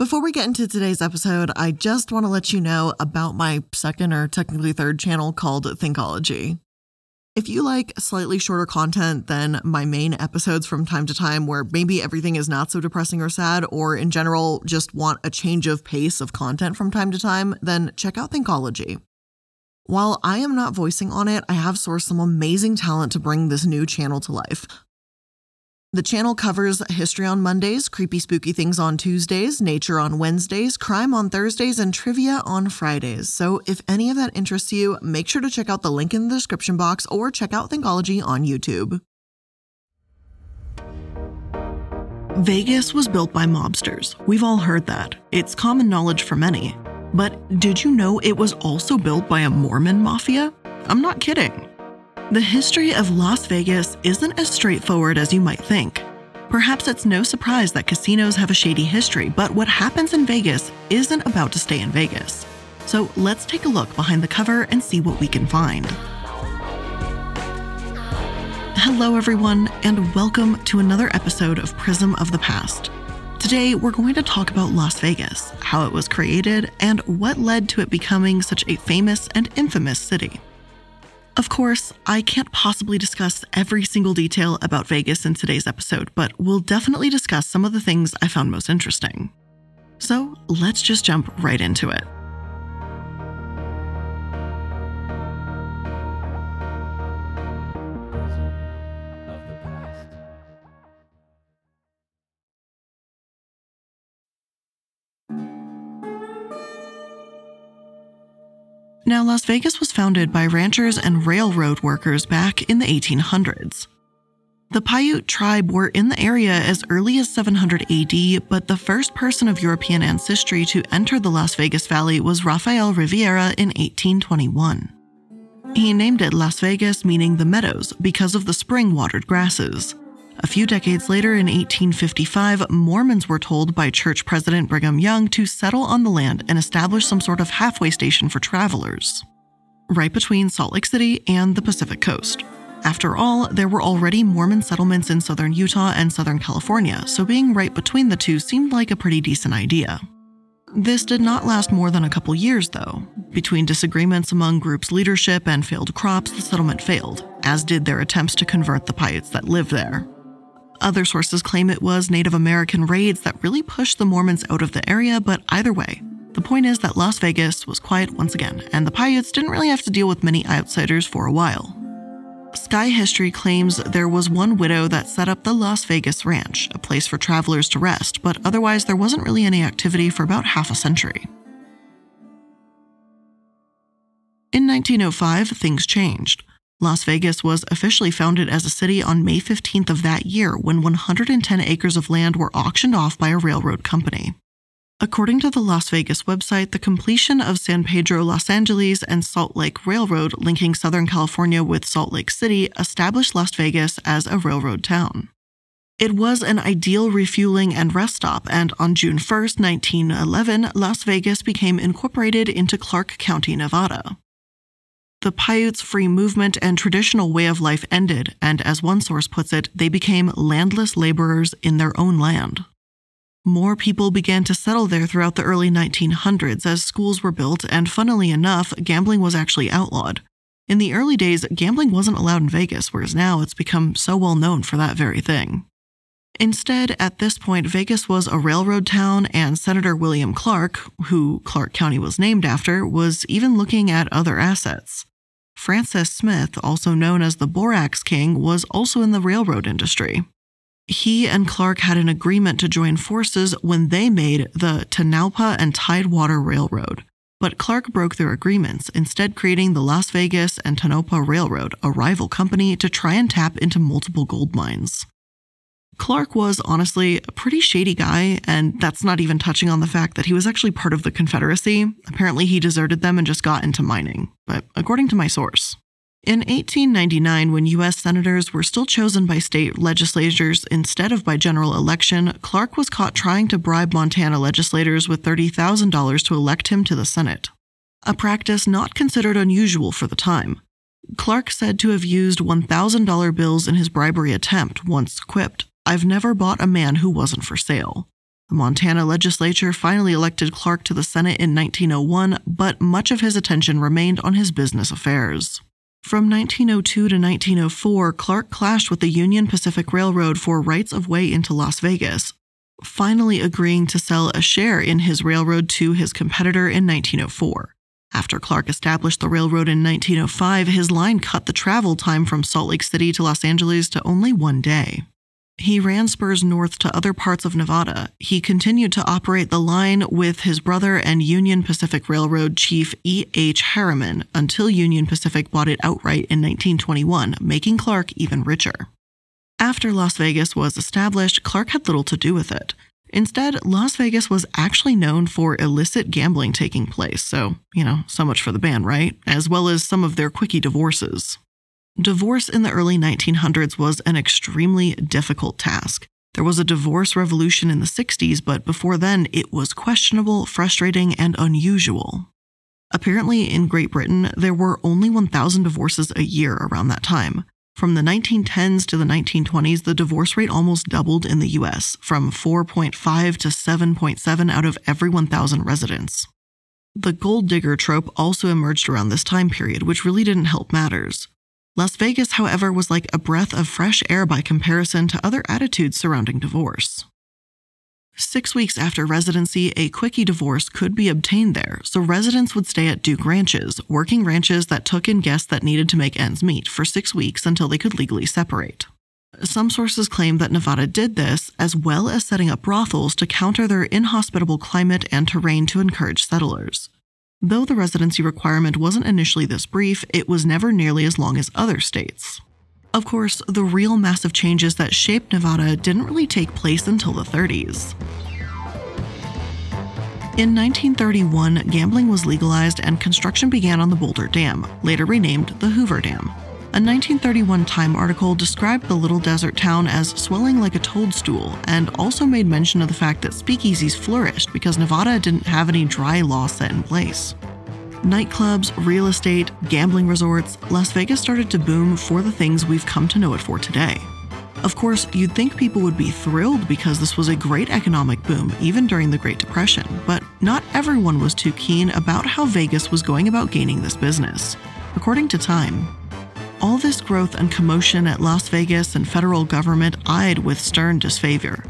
Before we get into today's episode, I just want to let you know about my second or technically third channel called Thinkology. If you like slightly shorter content than my main episodes from time to time, where maybe everything is not so depressing or sad, or in general just want a change of pace of content from time to time, then check out Thinkology. While I am not voicing on it, I have sourced some amazing talent to bring this new channel to life. The channel covers history on Mondays, creepy spooky things on Tuesdays, nature on Wednesdays, crime on Thursdays, and trivia on Fridays. So if any of that interests you, make sure to check out the link in the description box or check out Thinkology on YouTube. Vegas was built by mobsters. We've all heard that. It's common knowledge for many. But did you know it was also built by a Mormon mafia? I'm not kidding. The history of Las Vegas isn't as straightforward as you might think. Perhaps it's no surprise that casinos have a shady history, but what happens in Vegas isn't about to stay in Vegas. So let's take a look behind the cover and see what we can find. Hello, everyone, and welcome to another episode of Prism of the Past. Today, we're going to talk about Las Vegas, how it was created, and what led to it becoming such a famous and infamous city. Of course, I can't possibly discuss every single detail about Vegas in today's episode, but we'll definitely discuss some of the things I found most interesting. So let's just jump right into it. Now, Las Vegas was founded by ranchers and railroad workers back in the 1800s. The Paiute tribe were in the area as early as 700 AD, but the first person of European ancestry to enter the Las Vegas Valley was Rafael Rivera in 1821. He named it Las Vegas, meaning the meadows, because of the spring watered grasses. A few decades later, in 1855, Mormons were told by church president Brigham Young to settle on the land and establish some sort of halfway station for travelers, right between Salt Lake City and the Pacific coast. After all, there were already Mormon settlements in southern Utah and southern California, so being right between the two seemed like a pretty decent idea. This did not last more than a couple years, though. Between disagreements among groups' leadership and failed crops, the settlement failed, as did their attempts to convert the Paiutes that lived there. Other sources claim it was Native American raids that really pushed the Mormons out of the area, but either way, the point is that Las Vegas was quiet once again, and the Paiutes didn't really have to deal with many outsiders for a while. Sky History claims there was one widow that set up the Las Vegas Ranch, a place for travelers to rest, but otherwise there wasn't really any activity for about half a century. In 1905, things changed. Las Vegas was officially founded as a city on May 15th of that year when 110 acres of land were auctioned off by a railroad company. According to the Las Vegas website, the completion of San Pedro Los Angeles and Salt Lake Railroad linking Southern California with Salt Lake City established Las Vegas as a railroad town. It was an ideal refueling and rest stop, and on June 1, 1911, Las Vegas became incorporated into Clark County, Nevada. The Paiutes' free movement and traditional way of life ended, and as one source puts it, they became landless laborers in their own land. More people began to settle there throughout the early 1900s as schools were built, and funnily enough, gambling was actually outlawed. In the early days, gambling wasn't allowed in Vegas, whereas now it's become so well known for that very thing. Instead, at this point, Vegas was a railroad town, and Senator William Clark, who Clark County was named after, was even looking at other assets. Francis Smith, also known as the Borax King, was also in the railroad industry. He and Clark had an agreement to join forces when they made the Tonopah and Tidewater Railroad. But Clark broke their agreements, instead, creating the Las Vegas and Tonopah Railroad, a rival company, to try and tap into multiple gold mines. Clark was honestly a pretty shady guy, and that's not even touching on the fact that he was actually part of the Confederacy. Apparently, he deserted them and just got into mining, but according to my source. In 1899, when U.S. senators were still chosen by state legislatures instead of by general election, Clark was caught trying to bribe Montana legislators with $30,000 to elect him to the Senate, a practice not considered unusual for the time. Clark said to have used $1,000 bills in his bribery attempt, once quipped, I've never bought a man who wasn't for sale. The Montana legislature finally elected Clark to the Senate in 1901, but much of his attention remained on his business affairs. From 1902 to 1904, Clark clashed with the Union Pacific Railroad for rights of way into Las Vegas, finally agreeing to sell a share in his railroad to his competitor in 1904. After Clark established the railroad in 1905, his line cut the travel time from Salt Lake City to Los Angeles to only one day. He ran spurs north to other parts of Nevada. He continued to operate the line with his brother and Union Pacific Railroad chief E. H. Harriman until Union Pacific bought it outright in 1921, making Clark even richer. After Las Vegas was established, Clark had little to do with it. Instead, Las Vegas was actually known for illicit gambling taking place, so, you know, so much for the ban, right? As well as some of their quickie divorces. Divorce in the early 1900s was an extremely difficult task. There was a divorce revolution in the 60s, but before then, it was questionable, frustrating, and unusual. Apparently, in Great Britain, there were only 1,000 divorces a year around that time. From the 1910s to the 1920s, the divorce rate almost doubled in the US, from 4.5 to 7.7 out of every 1,000 residents. The gold digger trope also emerged around this time period, which really didn't help matters. Las Vegas, however, was like a breath of fresh air by comparison to other attitudes surrounding divorce. Six weeks after residency, a quickie divorce could be obtained there, so residents would stay at Dude Ranches, working ranches that took in guests that needed to make ends meet for six weeks until they could legally separate. Some sources claim that Nevada did this, as well as setting up brothels to counter their inhospitable climate and terrain to encourage settlers. Though the residency requirement wasn't initially this brief, it was never nearly as long as other states. Of course, the real massive changes that shaped Nevada didn't really take place until the 30s. In 1931, gambling was legalized and construction began on the Boulder Dam, later renamed the Hoover Dam. A 1931 Time article described the little desert town as swelling like a toadstool and also made mention of the fact that speakeasies flourished because Nevada didn't have any dry law set in place. Nightclubs, real estate, gambling resorts, Las Vegas started to boom for the things we've come to know it for today. Of course, you'd think people would be thrilled because this was a great economic boom, even during the Great Depression, but not everyone was too keen about how Vegas was going about gaining this business. According to Time, all this growth and commotion at Las Vegas and federal government eyed with stern disfavor.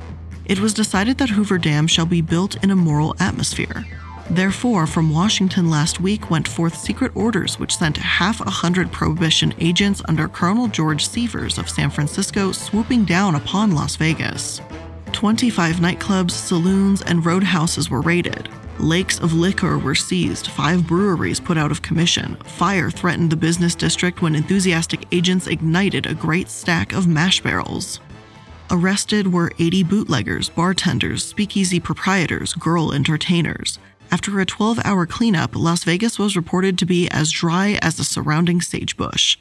It was decided that Hoover Dam shall be built in a moral atmosphere. Therefore, from Washington last week went forth secret orders which sent half a hundred prohibition agents under Colonel George Sievers of San Francisco swooping down upon Las Vegas. 25 nightclubs, saloons, and roadhouses were raided. Lakes of liquor were seized, five breweries put out of commission. Fire threatened the business district when enthusiastic agents ignited a great stack of mash barrels. Arrested were 80 bootleggers, bartenders, speakeasy proprietors, girl entertainers. After a 12 hour cleanup, Las Vegas was reported to be as dry as the surrounding sagebrush.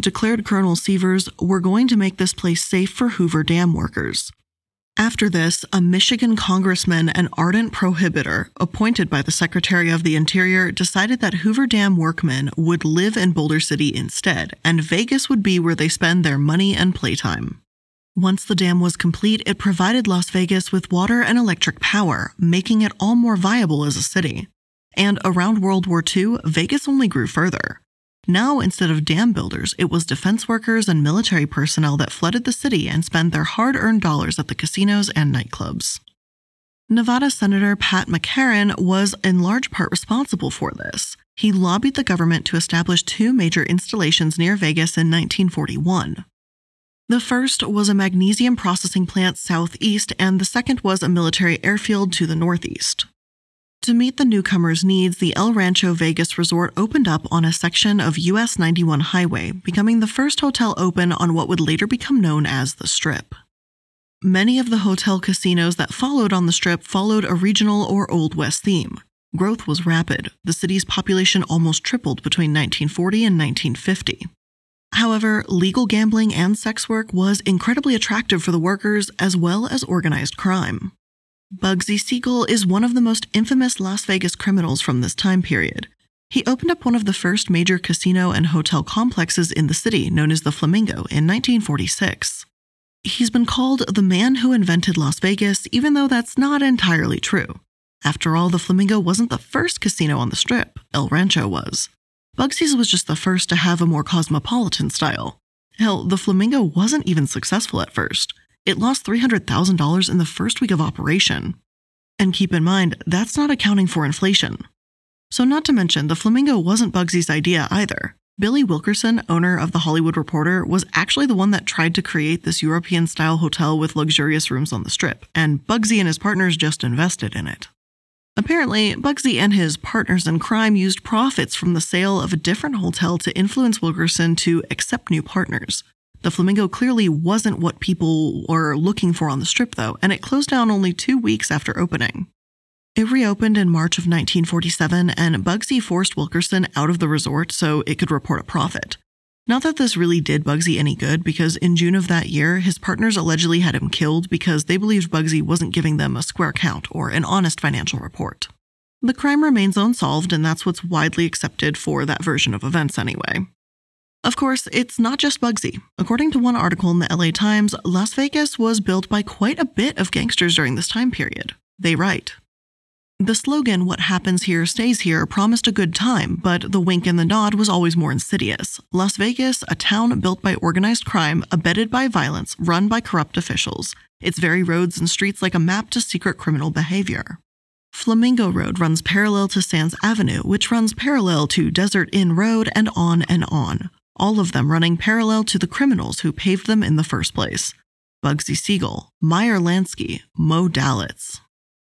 Declared Colonel Sievers, We're going to make this place safe for Hoover Dam workers. After this, a Michigan congressman and ardent prohibitor, appointed by the Secretary of the Interior, decided that Hoover Dam workmen would live in Boulder City instead, and Vegas would be where they spend their money and playtime. Once the dam was complete, it provided Las Vegas with water and electric power, making it all more viable as a city. And around World War II, Vegas only grew further. Now, instead of dam builders, it was defense workers and military personnel that flooded the city and spent their hard earned dollars at the casinos and nightclubs. Nevada Senator Pat McCarran was in large part responsible for this. He lobbied the government to establish two major installations near Vegas in 1941. The first was a magnesium processing plant southeast, and the second was a military airfield to the northeast. To meet the newcomers' needs, the El Rancho Vegas Resort opened up on a section of US 91 highway, becoming the first hotel open on what would later become known as the Strip. Many of the hotel casinos that followed on the Strip followed a regional or Old West theme. Growth was rapid. The city's population almost tripled between 1940 and 1950. However, legal gambling and sex work was incredibly attractive for the workers as well as organized crime. Bugsy Siegel is one of the most infamous Las Vegas criminals from this time period. He opened up one of the first major casino and hotel complexes in the city, known as the Flamingo, in 1946. he's been called the man who invented Las Vegas, even though that's not entirely true. After all, the Flamingo wasn't the first casino on the strip, El Rancho was. Bugsy's was just the first to have a more cosmopolitan style. Hell, the Flamingo wasn't even successful at first. It lost $300,000 in the first week of operation. And keep in mind, that's not accounting for inflation. So, not to mention, the Flamingo wasn't Bugsy's idea either. Billy Wilkerson, owner of The Hollywood Reporter, was actually the one that tried to create this European style hotel with luxurious rooms on the strip, and Bugsy and his partners just invested in it. Apparently, Bugsy and his partners in crime used profits from the sale of a different hotel to influence Wilkerson to accept new partners. The Flamingo clearly wasn't what people were looking for on the strip, though, and it closed down only two weeks after opening. It reopened in March of 1947, and Bugsy forced Wilkerson out of the resort so it could report a profit. Not that this really did Bugsy any good, because in June of that year, his partners allegedly had him killed because they believed Bugsy wasn't giving them a square count or an honest financial report. The crime remains unsolved, and that's what's widely accepted for that version of events anyway. Of course, it's not just Bugsy. According to one article in the LA Times, Las Vegas was built by quite a bit of gangsters during this time period. They write the slogan, What happens here stays here, promised a good time, but the wink and the nod was always more insidious. Las Vegas, a town built by organized crime, abetted by violence, run by corrupt officials. Its very roads and streets like a map to secret criminal behavior. Flamingo Road runs parallel to Sands Avenue, which runs parallel to Desert Inn Road, and on and on. All of them running parallel to the criminals who paved them in the first place. Bugsy Siegel, Meyer Lansky, Moe Dalitz.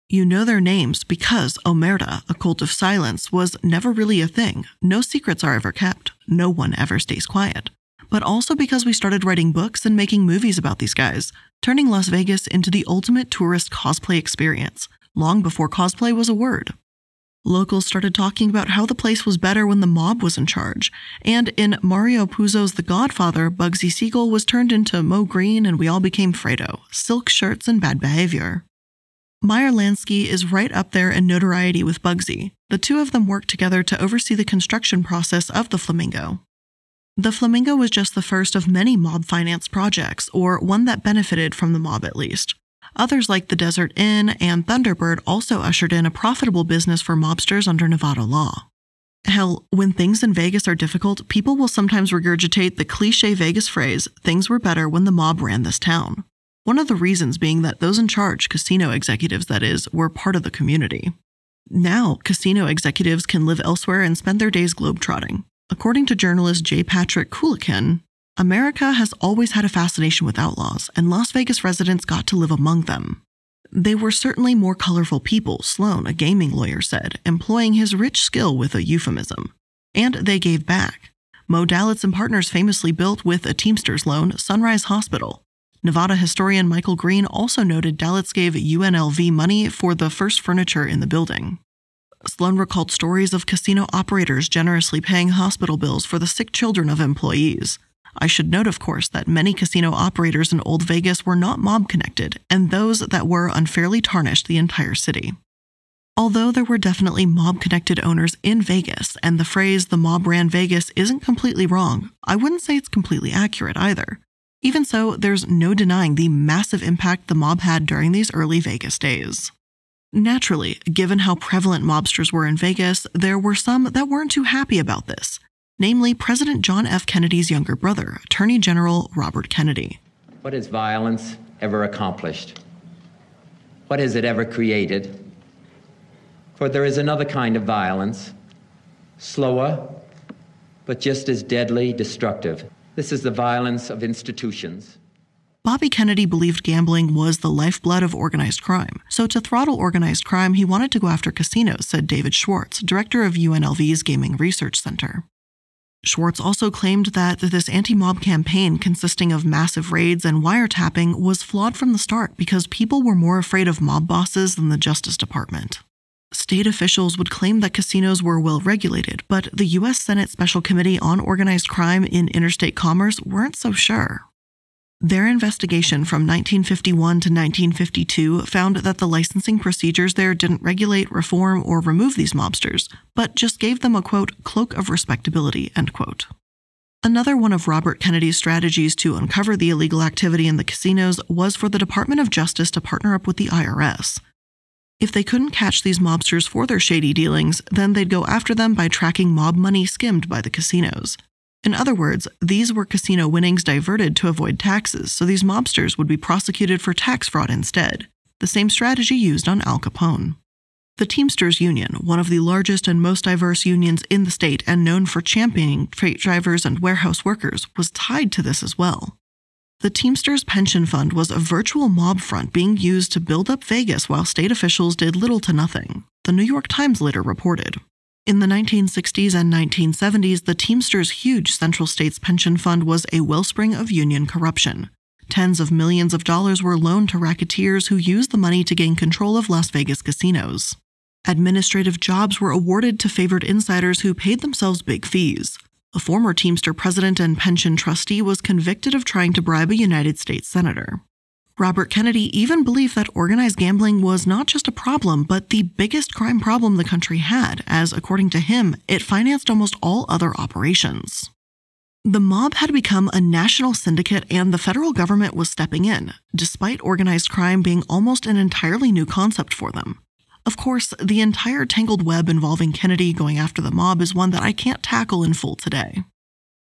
You know their names because Omerta, a cult of silence, was never really a thing. No secrets are ever kept. No one ever stays quiet. But also because we started writing books and making movies about these guys, turning Las Vegas into the ultimate tourist cosplay experience, long before cosplay was a word. Locals started talking about how the place was better when the mob was in charge, and in Mario Puzo's The Godfather, Bugsy Siegel was turned into Moe Greene and we all became Fredo, silk shirts and bad behavior. Meyer Lansky is right up there in notoriety with Bugsy. The two of them worked together to oversee the construction process of the Flamingo. The Flamingo was just the first of many mob finance projects, or one that benefited from the mob at least. Others like the Desert Inn and Thunderbird also ushered in a profitable business for mobsters under Nevada law. Hell, when things in Vegas are difficult, people will sometimes regurgitate the cliche Vegas phrase, things were better when the mob ran this town. One of the reasons being that those in charge, casino executives that is, were part of the community. Now, casino executives can live elsewhere and spend their days globetrotting. According to journalist J. Patrick Coolican, America has always had a fascination with outlaws, and Las Vegas residents got to live among them. They were certainly more colorful people, Sloan, a gaming lawyer, said, employing his rich skill with a euphemism. And they gave back. Moe Dalitz and partners famously built with a Teamsters loan Sunrise Hospital, Nevada historian Michael Green also noted Dalitz gave UNLV money for the first furniture in the building. Sloan recalled stories of casino operators generously paying hospital bills for the sick children of employees. I should note, of course, that many casino operators in Old Vegas were not mob connected, and those that were unfairly tarnished the entire city. Although there were definitely mob connected owners in Vegas, and the phrase the mob ran Vegas isn't completely wrong, I wouldn't say it's completely accurate either. Even so, there's no denying the massive impact the mob had during these early Vegas days. Naturally, given how prevalent mobsters were in Vegas, there were some that weren't too happy about this, namely President John F. Kennedy's younger brother, Attorney General Robert Kennedy. What has violence ever accomplished? What has it ever created? For there is another kind of violence, slower, but just as deadly destructive. This is the violence of institutions. Bobby Kennedy believed gambling was the lifeblood of organized crime. So, to throttle organized crime, he wanted to go after casinos, said David Schwartz, director of UNLV's Gaming Research Center. Schwartz also claimed that this anti mob campaign, consisting of massive raids and wiretapping, was flawed from the start because people were more afraid of mob bosses than the Justice Department. State officials would claim that casinos were well regulated, but the U.S. Senate Special Committee on Organized Crime in Interstate Commerce weren't so sure. Their investigation from 1951 to 1952 found that the licensing procedures there didn't regulate, reform, or remove these mobsters, but just gave them a quote, cloak of respectability, end quote. Another one of Robert Kennedy's strategies to uncover the illegal activity in the casinos was for the Department of Justice to partner up with the IRS. If they couldn't catch these mobsters for their shady dealings, then they'd go after them by tracking mob money skimmed by the casinos. In other words, these were casino winnings diverted to avoid taxes, so these mobsters would be prosecuted for tax fraud instead, the same strategy used on Al Capone. The Teamsters Union, one of the largest and most diverse unions in the state and known for championing freight drivers and warehouse workers, was tied to this as well. The Teamsters Pension Fund was a virtual mob front being used to build up Vegas while state officials did little to nothing, the New York Times later reported. In the 1960s and 1970s, the Teamsters' huge Central States Pension Fund was a wellspring of union corruption. Tens of millions of dollars were loaned to racketeers who used the money to gain control of Las Vegas casinos. Administrative jobs were awarded to favored insiders who paid themselves big fees. A former Teamster president and pension trustee was convicted of trying to bribe a United States senator. Robert Kennedy even believed that organized gambling was not just a problem, but the biggest crime problem the country had, as, according to him, it financed almost all other operations. The mob had become a national syndicate and the federal government was stepping in, despite organized crime being almost an entirely new concept for them. Of course, the entire tangled web involving Kennedy going after the mob is one that I can't tackle in full today.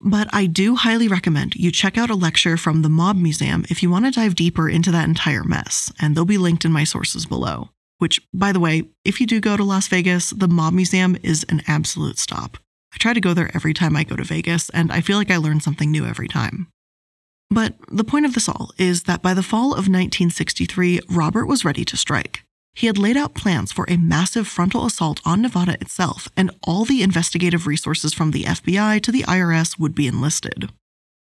But I do highly recommend you check out a lecture from the Mob Museum if you want to dive deeper into that entire mess, and they'll be linked in my sources below. Which, by the way, if you do go to Las Vegas, the Mob Museum is an absolute stop. I try to go there every time I go to Vegas, and I feel like I learn something new every time. But the point of this all is that by the fall of 1963, Robert was ready to strike. He had laid out plans for a massive frontal assault on Nevada itself, and all the investigative resources from the FBI to the IRS would be enlisted.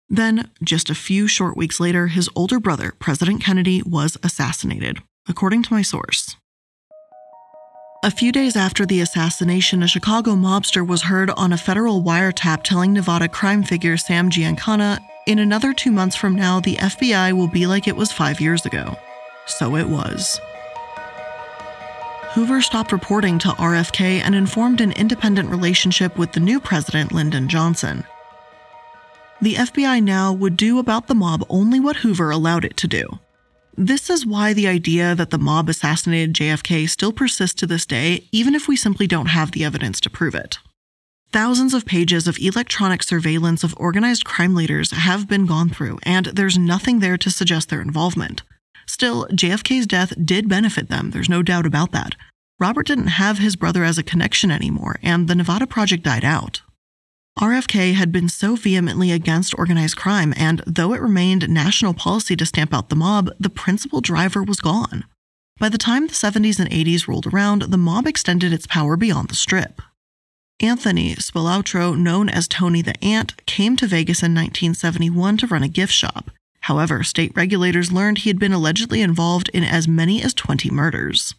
Then, just a few short weeks later, his older brother, President Kennedy, was assassinated, according to my source. A few days after the assassination, a Chicago mobster was heard on a federal wiretap telling Nevada crime figure Sam Giancana, in another two months from now, the FBI will be like it was five years ago. So it was. Hoover stopped reporting to RFK and informed an independent relationship with the new president, Lyndon Johnson. The FBI now would do about the mob only what Hoover allowed it to do this is why the idea that the mob assassinated JFK still persists to this day, even if we simply don't have the evidence to prove it. Thousands of pages of electronic surveillance of organized crime leaders have been gone through, and there's nothing there to suggest their involvement. Still, JFK's death did benefit them, there's no doubt about that. Robert didn't have his brother as a connection anymore, and the Nevada Project died out. RFK had been so vehemently against organized crime, and though it remained national policy to stamp out the mob, the principal driver was gone. By the time the 70s and 80s rolled around, the mob extended its power beyond the strip. Anthony Spilotro, known as Tony the Ant, came to Vegas in 1971 to run a gift shop. However, state regulators learned he had been allegedly involved in as many as 20 murders.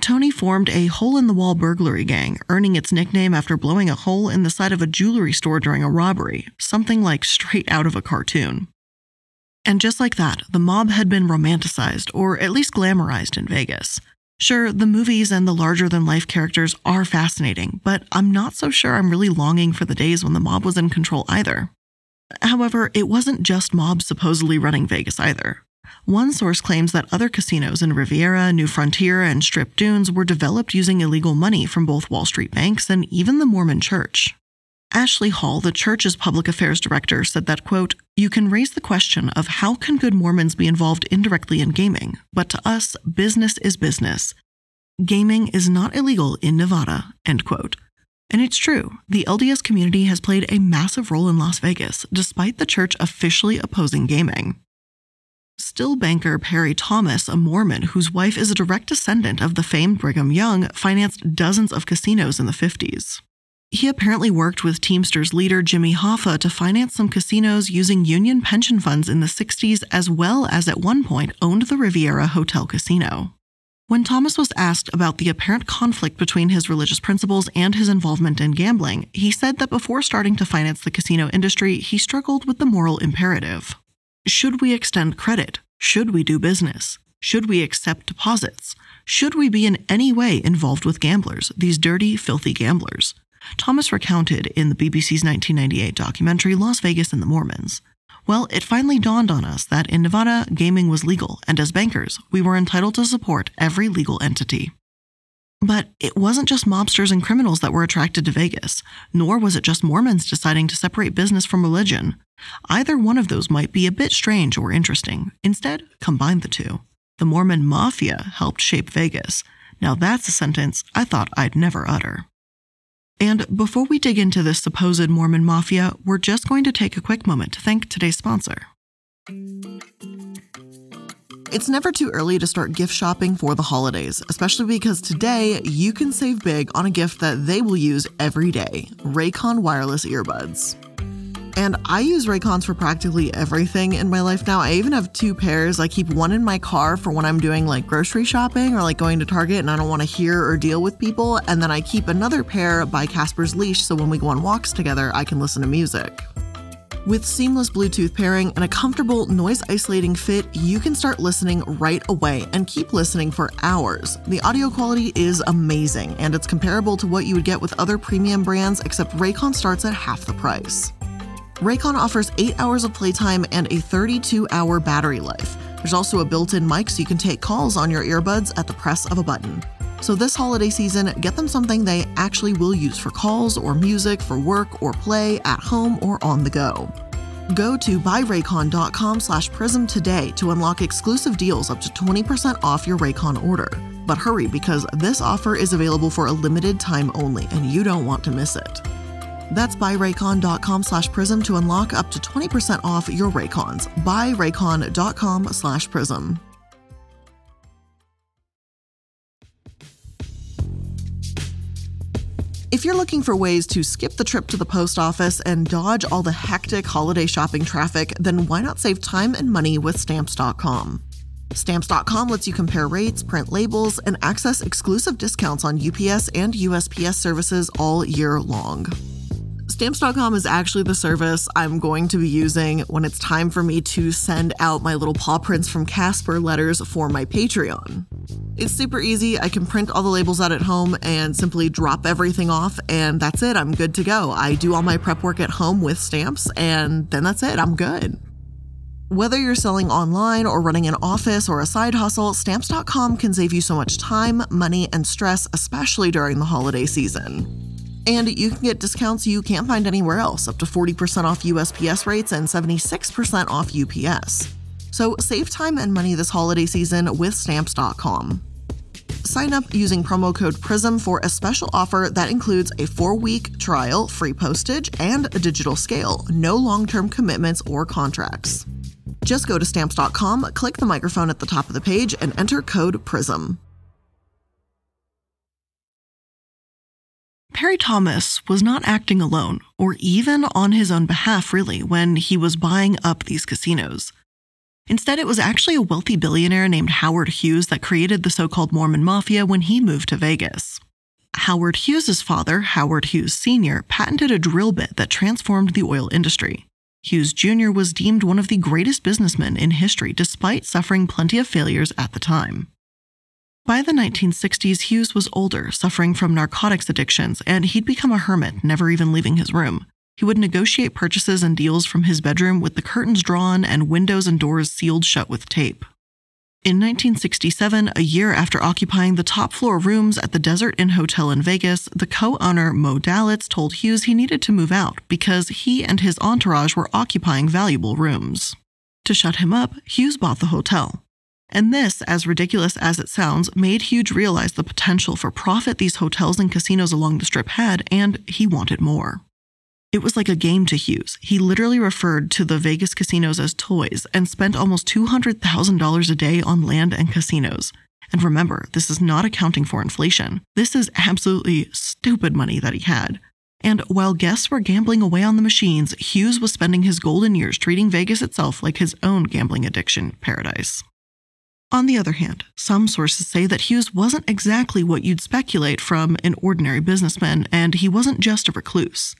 Tony formed a hole in the wall burglary gang, earning its nickname after blowing a hole in the side of a jewelry store during a robbery, something like straight out of a cartoon. And just like that, the mob had been romanticized, or at least glamorized in Vegas. Sure, the movies and the larger than life characters are fascinating, but I'm not so sure I'm really longing for the days when the mob was in control either. However, it wasn't just mobs supposedly running Vegas either. One source claims that other casinos in Riviera, New Frontier, and Strip Dunes were developed using illegal money from both Wall Street banks and even the Mormon Church. Ashley Hall, the church's public affairs director, said that, quote, You can raise the question of how can good Mormons be involved indirectly in gaming, but to us, business is business. Gaming is not illegal in Nevada, end quote. And it's true, the LDS community has played a massive role in Las Vegas, despite the church officially opposing gaming. Still banker Parry Thomas, a Mormon whose wife is a direct descendant of the famed Brigham Young, financed dozens of casinos in the 50s. He apparently worked with Teamsters leader Jimmy Hoffa to finance some casinos using union pension funds in the 60s, as well as at one point owned the Riviera Hotel Casino. When Thomas was asked about the apparent conflict between his religious principles and his involvement in gambling, he said that before starting to finance the casino industry, he struggled with the moral imperative. Should we extend credit? Should we do business? Should we accept deposits? Should we be in any way involved with gamblers, these dirty, filthy gamblers? Thomas recounted in the BBC's 1998 documentary Las Vegas and the Mormons. Well, it finally dawned on us that in Nevada, gaming was legal, and as bankers, we were entitled to support every legal entity. But it wasn't just mobsters and criminals that were attracted to Vegas, nor was it just Mormons deciding to separate business from religion. Either one of those might be a bit strange or interesting. Instead, combine the two. The Mormon Mafia helped shape Vegas. Now that's a sentence I thought I'd never utter. And before we dig into this supposed Mormon Mafia, we're just going to take a quick moment to thank today's sponsor. It's never too early to start gift shopping for the holidays, especially because today you can save big on a gift that they will use every day Raycon wireless earbuds. And I use Raycons for practically everything in my life now. I even have two pairs. I keep one in my car for when I'm doing like grocery shopping or like going to Target and I don't want to hear or deal with people. And then I keep another pair by Casper's Leash so when we go on walks together, I can listen to music. With seamless Bluetooth pairing and a comfortable noise isolating fit, you can start listening right away and keep listening for hours. The audio quality is amazing and it's comparable to what you would get with other premium brands, except Raycon starts at half the price. Raycon offers 8 hours of playtime and a 32 hour battery life. There's also a built in mic so you can take calls on your earbuds at the press of a button. So, this holiday season, get them something they actually will use for calls or music, for work or play, at home or on the go. Go to buyraycon.com slash prism today to unlock exclusive deals up to 20% off your Raycon order. But hurry because this offer is available for a limited time only and you don't want to miss it. That's buyraycon.com slash prism to unlock up to 20% off your Raycons. Buyraycon.com slash prism. If you're looking for ways to skip the trip to the post office and dodge all the hectic holiday shopping traffic, then why not save time and money with Stamps.com? Stamps.com lets you compare rates, print labels, and access exclusive discounts on UPS and USPS services all year long. Stamps.com is actually the service I'm going to be using when it's time for me to send out my little paw prints from Casper letters for my Patreon. It's super easy. I can print all the labels out at home and simply drop everything off, and that's it. I'm good to go. I do all my prep work at home with stamps, and then that's it. I'm good. Whether you're selling online or running an office or a side hustle, stamps.com can save you so much time, money, and stress, especially during the holiday season. And you can get discounts you can't find anywhere else, up to 40% off USPS rates and 76% off UPS. So save time and money this holiday season with stamps.com. Sign up using promo code PRISM for a special offer that includes a four week trial, free postage, and a digital scale. No long term commitments or contracts. Just go to stamps.com, click the microphone at the top of the page, and enter code PRISM. Parry Thomas was not acting alone, or even on his own behalf, really, when he was buying up these casinos. Instead, it was actually a wealthy billionaire named Howard Hughes that created the so called Mormon Mafia when he moved to Vegas. Howard Hughes' father, Howard Hughes Sr., patented a drill bit that transformed the oil industry. Hughes Jr. was deemed one of the greatest businessmen in history despite suffering plenty of failures at the time. By the 1960s, Hughes was older, suffering from narcotics addictions, and he'd become a hermit, never even leaving his room. He would negotiate purchases and deals from his bedroom with the curtains drawn and windows and doors sealed shut with tape. In 1967, a year after occupying the top floor rooms at the Desert Inn Hotel in Vegas, the co owner Moe Dalitz told Hughes he needed to move out because he and his entourage were occupying valuable rooms. To shut him up, Hughes bought the hotel. And this, as ridiculous as it sounds, made Hughes realize the potential for profit these hotels and casinos along the strip had, and he wanted more. It was like a game to Hughes. He literally referred to the Vegas casinos as toys and spent almost $200,000 a day on land and casinos. And remember, this is not accounting for inflation. This is absolutely stupid money that he had. And while guests were gambling away on the machines, Hughes was spending his golden years treating Vegas itself like his own gambling addiction paradise. On the other hand, some sources say that Hughes wasn't exactly what you'd speculate from an ordinary businessman, and he wasn't just a recluse.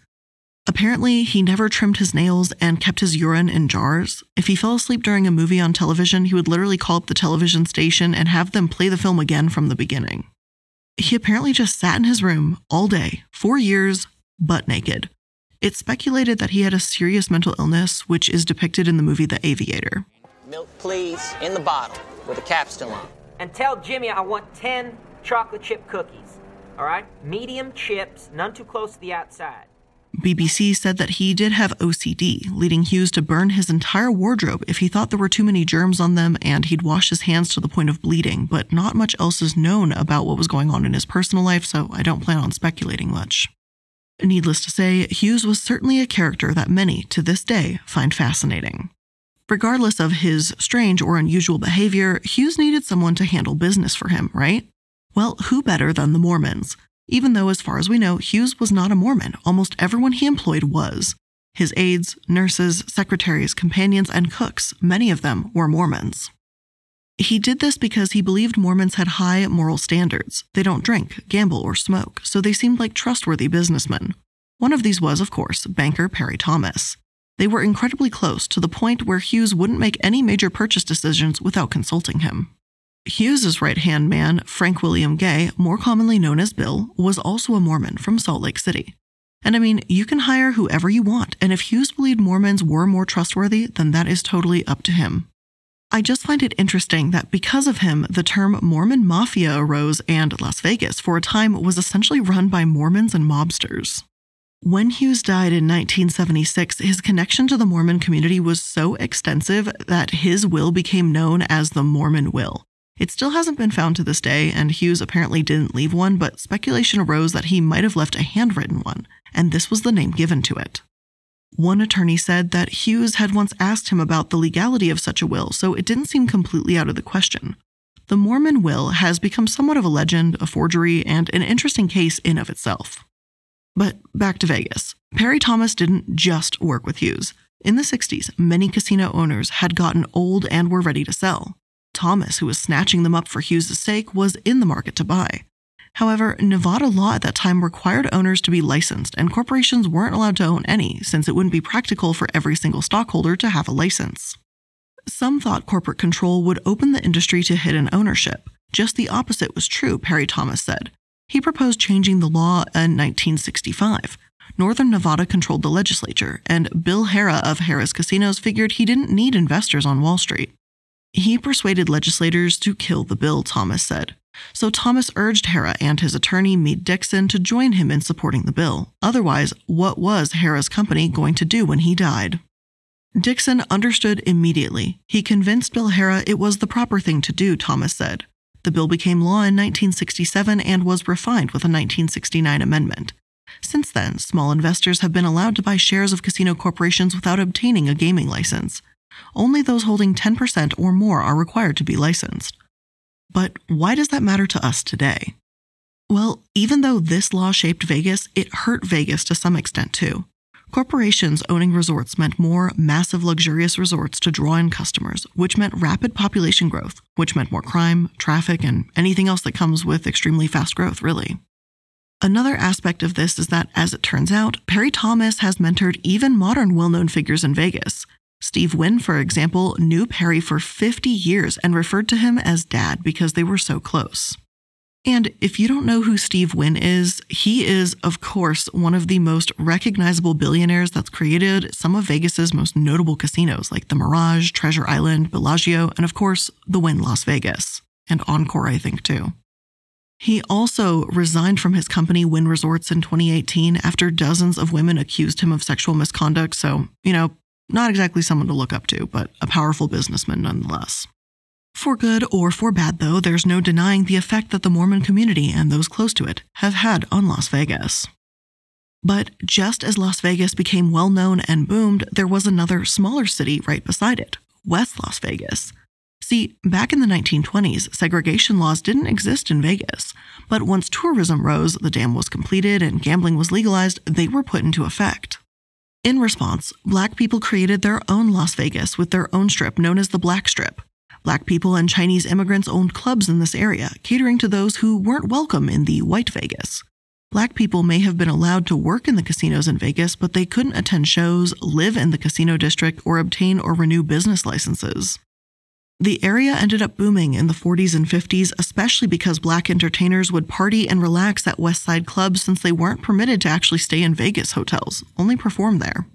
Apparently, he never trimmed his nails and kept his urine in jars. If he fell asleep during a movie on television, he would literally call up the television station and have them play the film again from the beginning. He apparently just sat in his room all day, for years, butt naked. It's speculated that he had a serious mental illness, which is depicted in the movie The Aviator. Milk, please, in the bottle with the cap still on. And tell Jimmy I want 10 chocolate chip cookies. All right? Medium chips, none too close to the outside. BBC said that he did have OCD, leading Hughes to burn his entire wardrobe if he thought there were too many germs on them, and he'd wash his hands to the point of bleeding, but not much else is known about what was going on in his personal life, so I don't plan on speculating much. Needless to say, Hughes was certainly a character that many, to this day, find fascinating. Regardless of his strange or unusual behavior, Hughes needed someone to handle business for him, right? Well, who better than the Mormons? Even though, as far as we know, Hughes was not a Mormon, almost everyone he employed was. His aides, nurses, secretaries, companions, and cooks, many of them were Mormons. He did this because he believed Mormons had high moral standards. They don't drink, gamble, or smoke, so they seemed like trustworthy businessmen. One of these was, of course, banker Parry Thomas. They were incredibly close to the point where Hughes wouldn't make any major purchase decisions without consulting him. Hughes's right-hand man, Frank William Gay, more commonly known as Bill, was also a Mormon from Salt Lake City. And I mean, you can hire whoever you want, and if Hughes believed Mormons were more trustworthy, then that is totally up to him. I just find it interesting that because of him, the term Mormon Mafia arose, and Las Vegas, for a time, was essentially run by Mormons and mobsters. When Hughes died in 1976, his connection to the Mormon community was so extensive that his will became known as the Mormon Will. It still hasn't been found to this day, and Hughes apparently didn't leave one, but speculation arose that he might have left a handwritten one, and this was the name given to it. One attorney said that Hughes had once asked him about the legality of such a will, so it didn't seem completely out of the question. The Mormon will has become somewhat of a legend, a forgery, and an interesting case in of itself. But back to Vegas. Parry Thomas didn't just work with Hughes. In the 60s, many casino owners had gotten old and were ready to sell. Thomas, who was snatching them up for Hughes' sake, was in the market to buy. However, Nevada law at that time required owners to be licensed, and corporations weren't allowed to own any, since it wouldn't be practical for every single stockholder to have a license. Some thought corporate control would open the industry to hidden ownership. Just the opposite was true, Perry Thomas said. He proposed changing the law in 1965. Northern Nevada controlled the legislature, and Bill Harrah of Harrah's Casinos figured he didn't need investors on Wall Street. He persuaded legislators to kill the bill, Thomas said. So Thomas urged Harrah and his attorney, Meade Dixon, to join him in supporting the bill. Otherwise, what was Harrah's company going to do when he died? Dixon understood immediately. He convinced Bill Harrah it was the proper thing to do, Thomas said. The bill became law in 1967 and was refined with a 1969 amendment. Since then, small investors have been allowed to buy shares of casino corporations without obtaining a gaming license. Only those holding 10% or more are required to be licensed. But why does that matter to us today? Well, even though this law shaped Vegas, it hurt Vegas to some extent too. Corporations owning resorts meant more massive, luxurious resorts to draw in customers, which meant rapid population growth, which meant more crime, traffic, and anything else that comes with extremely fast growth, really. Another aspect of this is that, as it turns out, Parry Thomas has mentored even modern well known figures in Vegas, Steve Wynn, for example, knew Parry for 50 years and referred to him as dad because they were so close. And if you don't know who Steve Wynn is, he is, of course, one of the most recognizable billionaires that's created some of Vegas's most notable casinos like the Mirage, Treasure Island, Bellagio, and of course, the Wynn Las Vegas, and Encore, I think, too. He also resigned from his company Wynn Resorts in 2018 after dozens of women accused him of sexual misconduct. So, you know, not exactly someone to look up to, but a powerful businessman nonetheless. For good or for bad, though, there's no denying the effect that the Mormon community and those close to it have had on Las Vegas. But just as Las Vegas became well known and boomed, there was another smaller city right beside it, West Las Vegas. See, back in the 1920s, segregation laws didn't exist in Vegas, but once tourism rose, the dam was completed, and gambling was legalized, they were put into effect. In response, black people created their own Las Vegas with their own strip known as the Black Strip. Black people and Chinese immigrants owned clubs in this area, catering to those who weren't welcome in the White Vegas. Black people may have been allowed to work in the casinos in Vegas, but they couldn't attend shows, live in the casino district, or obtain or renew business licenses. The area ended up booming in the 40s and 50s, especially because black entertainers would party and relax at West Side clubs since they weren't permitted to actually stay in Vegas hotels, only perform there.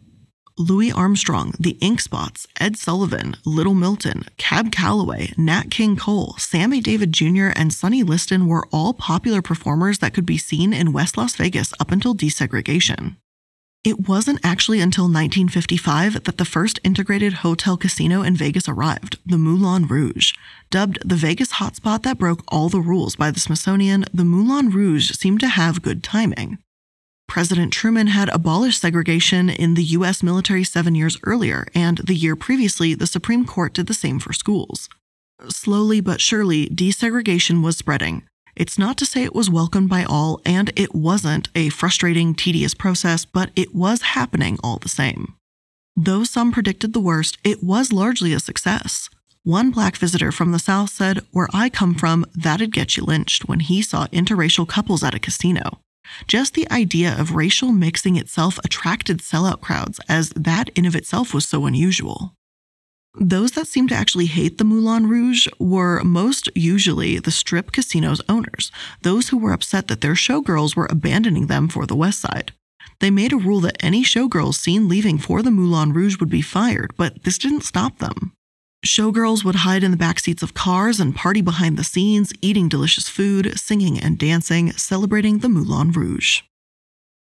Louis Armstrong, the Ink Spots, Ed Sullivan, Little Milton, Cab Calloway, Nat King Cole, Sammy Davis Jr., and Sonny Liston were all popular performers that could be seen in West Las Vegas up until desegregation. It wasn't actually until 1955 that the first integrated hotel casino in Vegas arrived, the Moulin Rouge. Dubbed the Vegas hotspot that broke all the rules by the Smithsonian, the Moulin Rouge seemed to have good timing. President Truman had abolished segregation in the U.S. military seven years earlier, and the year previously, the Supreme Court did the same for schools. Slowly but surely, desegregation was spreading, it's not to say it was welcomed by all, and it wasn't a frustrating, tedious process, but it was happening all the same. Though some predicted the worst, it was largely a success. One black visitor from the South said, Where I come from, that'd get you lynched when he saw interracial couples at a casino. Just the idea of racial mixing itself attracted sellout crowds, as that in of itself was so unusual. Those that seemed to actually hate the Moulin Rouge were most usually the strip casino's owners, those who were upset that their showgirls were abandoning them for the West Side. They made a rule that any showgirls seen leaving for the Moulin Rouge would be fired, but this didn't stop them. Showgirls would hide in the back seats of cars and party behind the scenes, eating delicious food, singing and dancing, celebrating the Moulin Rouge.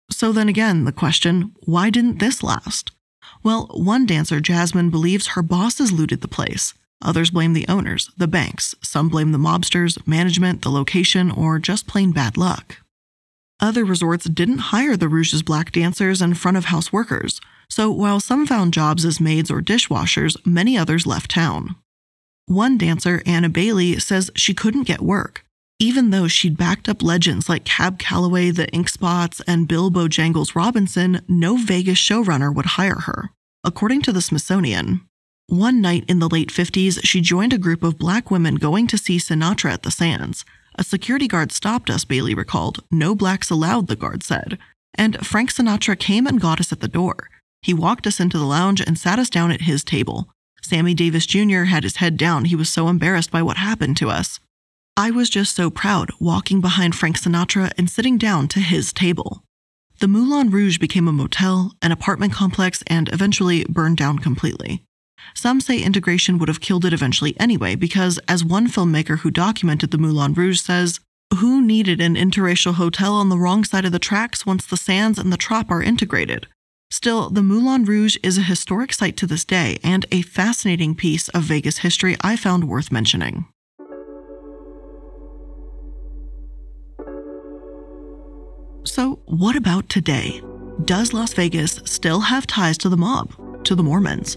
So then again, the question why didn't this last? Well, one dancer, Jasmine, believes her bosses looted the place. Others blame the owners, the banks. Some blame the mobsters, management, the location, or just plain bad luck. Other resorts didn't hire the Rouge's black dancers and front of house workers, so while some found jobs as maids or dishwashers, many others left town. One dancer, Anna Bailey, says she couldn't get work. Even though she'd backed up legends like Cab Calloway, the Ink Spots, and Bill Bojangles Robinson, no Vegas showrunner would hire her. According to the Smithsonian, one night in the late 50s, she joined a group of black women going to see Sinatra at the Sands. A security guard stopped us, Bailey recalled. No blacks allowed, the guard said. And Frank Sinatra came and got us at the door. He walked us into the lounge and sat us down at his table. Sammy Davis Jr. had his head down. He was so embarrassed by what happened to us. I was just so proud walking behind Frank Sinatra and sitting down to his table. The Moulin Rouge became a motel, an apartment complex, and eventually burned down completely. Some say integration would have killed it eventually anyway, because as one filmmaker who documented the Moulin Rouge says, who needed an interracial hotel on the wrong side of the tracks once the sands and the trop are integrated? Still, the Moulin Rouge is a historic site to this day and a fascinating piece of Vegas history I found worth mentioning. So, what about today? Does Las Vegas still have ties to the mob, to the Mormons?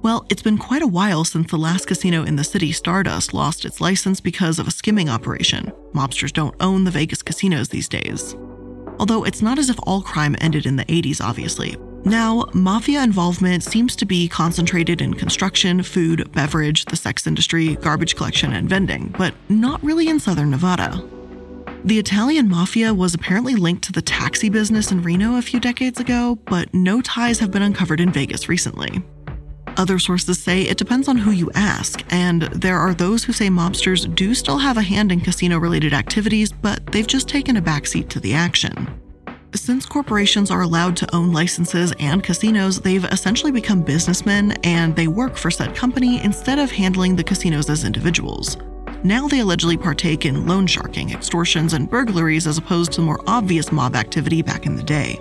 Well, it's been quite a while since the last casino in the city, Stardust, lost its license because of a skimming operation. Mobsters don't own the Vegas casinos these days. Although it's not as if all crime ended in the 80s, obviously. Now, mafia involvement seems to be concentrated in construction, food, beverage, the sex industry, garbage collection, and vending, but not really in southern Nevada. The Italian mafia was apparently linked to the taxi business in Reno a few decades ago, but no ties have been uncovered in Vegas recently. Other sources say it depends on who you ask, and there are those who say mobsters do still have a hand in casino related activities, but they've just taken a backseat to the action. Since corporations are allowed to own licenses and casinos, they've essentially become businessmen and they work for said company instead of handling the casinos as individuals. Now they allegedly partake in loan sharking, extortions, and burglaries as opposed to more obvious mob activity back in the day.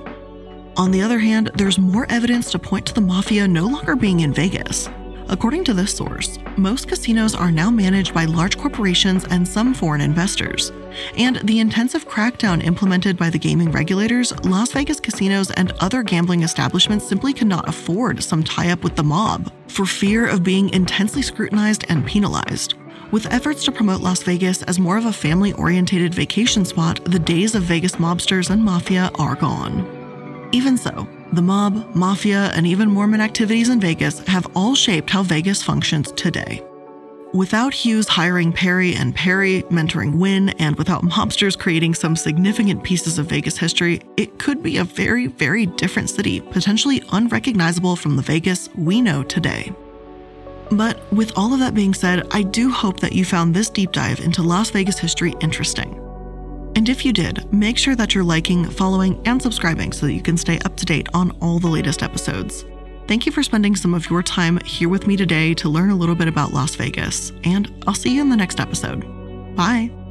On the other hand, there's more evidence to point to the mafia no longer being in Vegas. According to this source, most casinos are now managed by large corporations and some foreign investors. And the intensive crackdown implemented by the gaming regulators, Las Vegas casinos and other gambling establishments simply cannot afford some tie up with the mob for fear of being intensely scrutinized and penalized. With efforts to promote Las Vegas as more of a family oriented vacation spot, the days of Vegas mobsters and mafia are gone. Even so, the mob, mafia, and even Mormon activities in Vegas have all shaped how Vegas functions today. Without Hughes hiring Parry and Parry mentoring Wynn, and without mobsters creating some significant pieces of Vegas history, it could be a very, very different city, potentially unrecognizable from the Vegas we know today. But with all of that being said, I do hope that you found this deep dive into Las Vegas history interesting. And if you did, make sure that you're liking, following, and subscribing so that you can stay up to date on all the latest episodes. Thank you for spending some of your time here with me today to learn a little bit about Las Vegas, and I'll see you in the next episode. Bye.